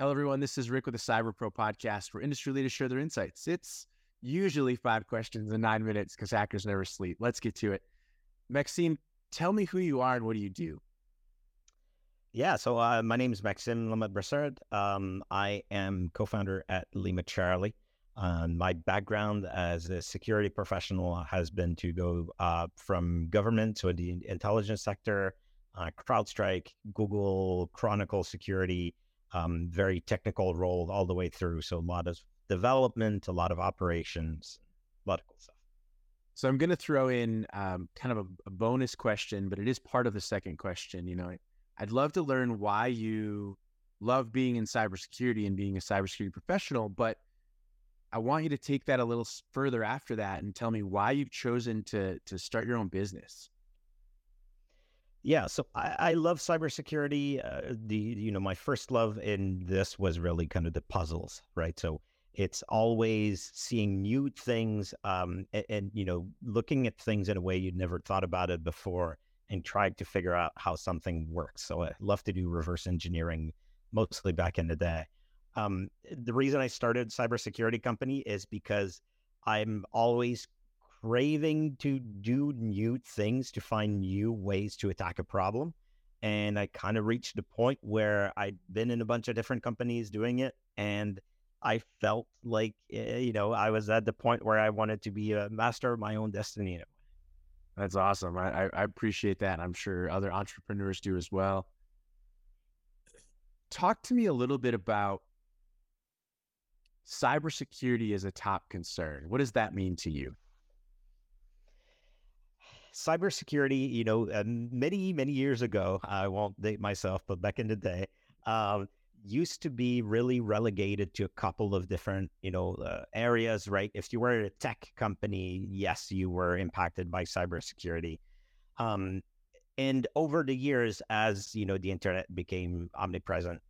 Hello, everyone. This is Rick with the Cyber Pro podcast where industry leaders share their insights. It's usually five questions in nine minutes because hackers never sleep. Let's get to it. Maxime, tell me who you are and what do you do? Yeah, so uh, my name is Maxime Lamothe Um, I am co-founder at LimaCharlie. Uh, my background as a security professional has been to go uh, from government to the intelligence sector, uh, CrowdStrike, Google, Chronicle Security, um, very technical role all the way through. So a lot of development, a lot of operations, a lot of cool stuff. So I'm going to throw in um, kind of a, a, bonus question, but it is part of the second question. You know, I'd love to learn why you love being in cybersecurity and being a cybersecurity professional, but I want you to take that a little further after that and tell me why you've chosen to to start your own business. Yeah, so I, I love cybersecurity. Uh, the you know my first love in this was really kind of the puzzles, right? So it's always seeing new things um, and, and, you know looking at things in a way you'd never thought about it before and trying to figure out how something works. So I love to do reverse engineering, mostly back in the day. Um, the reason I started cybersecurity company is because I'm always craving to do new things to find new ways to attack a problem. And I kind of reached the point where I'd been in a bunch of different companies doing it. And I felt like, eh, you know, I was at the point where I wanted to be a master of my own destiny. That's awesome. I, I appreciate that. I'm sure other entrepreneurs do as well. Talk to me a little bit about cybersecurity as a top concern. What does that mean to you? Cybersecurity, you know, uh, many, many years ago, I won't date myself, but back in the day, um, used to be really relegated to a couple of different, you know, uh, areas, right? If you were a tech company, yes, you were impacted by cybersecurity. Um, and over the years, as you know, the internet became omnipresent,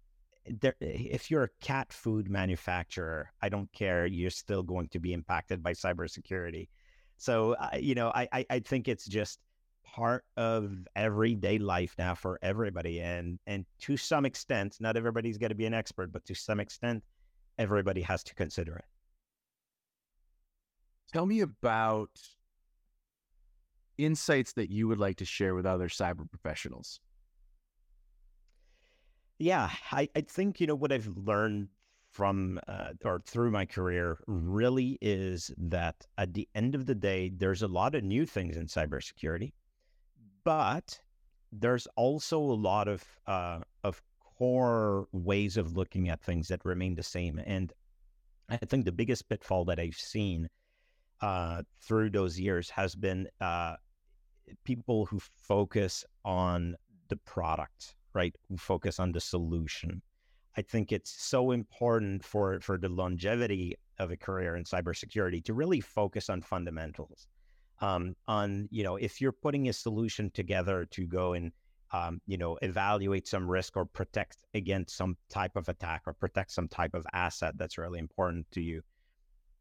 there, if you're a cat food manufacturer, I don't care, you're still going to be impacted by cybersecurity. So, uh, you know, I, I, I think it's just part of everyday life now for everybody. And, and to some extent, not everybody's going to be an expert, but to some extent, everybody has to consider it. Tell me about insights that you would like to share with other cyber professionals. Yeah, I, I think, you know, what I've learned from uh, or through my career really is that at the end of the day, there's a lot of new things in cybersecurity, but there's also a lot of uh, of core ways of looking at things that remain the same. And I think the biggest pitfall that I've seen uh, through those years has been uh, people who focus on the product, right? Who focus on the solution I think it's so important for for the longevity of a career in cybersecurity to really focus on fundamentals. Um, on you know, if you're putting a solution together to go and um, you know evaluate some risk or protect against some type of attack or protect some type of asset that's really important to you,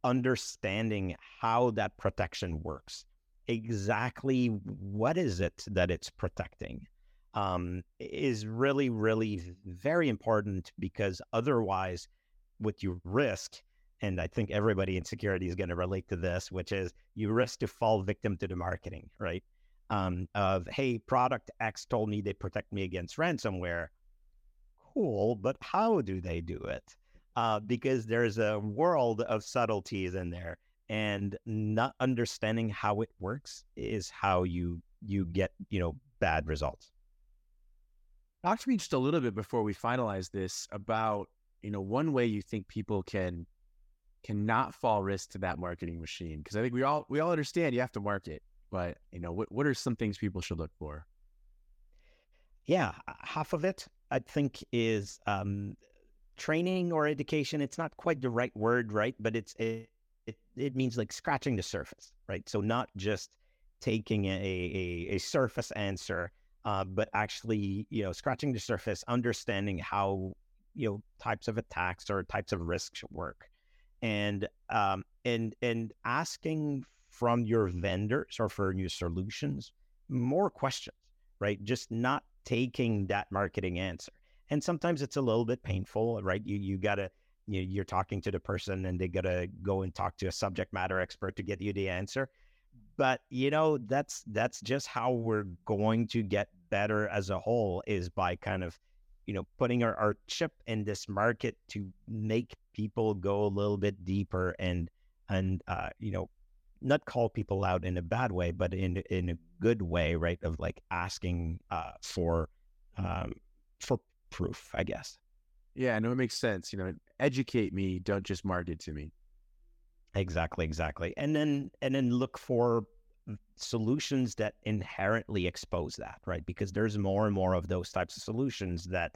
understanding how that protection works, exactly what is it that it's protecting um, is really, really very important because otherwise, what you risk, and I think everybody in security is going to relate to this, which is you risk to fall victim to the marketing, right? Um, of, hey, product X told me they protect me against ransomware. Cool, but how do they do it? Uh, because there's a world of subtleties in there, and not understanding how it works is how you you get you know bad results. Talk to me just a little bit before we finalize this about, you know, one way you think people can cannot fall risk to that marketing machine. Because I think we all we all understand you have to market, but you know, what what are some things people should look for? Yeah, half of it I think is um, training or education. It's not quite the right word, right? But it's it, it it means like scratching the surface, right? So not just taking a, a, a surface answer uh, but actually, you know, scratching the surface, understanding how you know types of attacks or types of risks work, and um, and and asking from your vendors or for new solutions more questions, right? Just not taking that marketing answer. and sometimes it's a little bit painful, right? You you gotta you, you're talking to the person and they gotta go and talk to a subject matter expert to get you the answer. But you know that's that's just how we're going to get better as a whole is by kind of you know putting our, our chip in this market to make people go a little bit deeper and and uh, you know not call people out in a bad way, but in in a good way, right? Of like asking uh, for um, for proof, I guess. Yeah, know it makes sense. You know, educate me, don't just market to me. Exactly, exactly. And then and then look for solutions that inherently expose that, right? Because there's more and more of those types of solutions that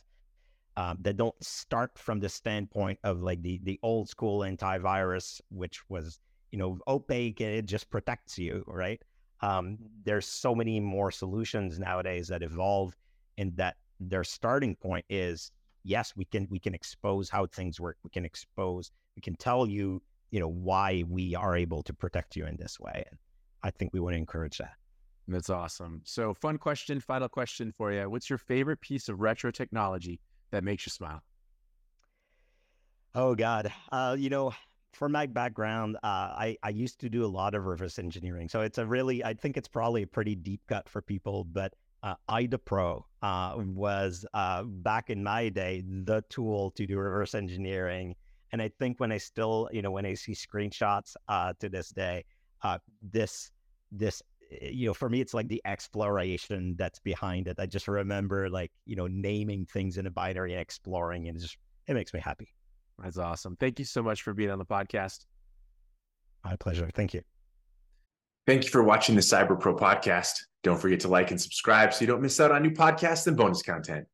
um, that don't start from the standpoint of like the the old school antivirus, which was you know opaque and it just protects you, right? Um, there's so many more solutions nowadays that evolve, and that their starting point is yes, we can we can expose how things work. We can expose, we can tell you, you know, why we are able to protect you in this way. And I think we want to encourage that. That's awesome. So, fun question, final question for you. What's your favorite piece of retro technology that makes you smile? Oh God, uh, you know, for my background, uh, I I used to do a lot of reverse engineering, so it's a really I think it's probably a pretty deep cut for people, but uh, IDA Pro uh, was uh, back in my day the tool to do reverse engineering. And I think when I still, you know, when I see screenshots uh, to this day, uh, this, this, eh, you know, for me, it's like the exploration that's behind it. I just remember like, you know, naming things in a binary and exploring, and it just it makes me happy. That's awesome. Thank you so much for being on the podcast. My pleasure. Thank you. Thank you for watching the Cyber Pro podcast. Don't forget to like and subscribe so you don't miss out on new podcasts and bonus content.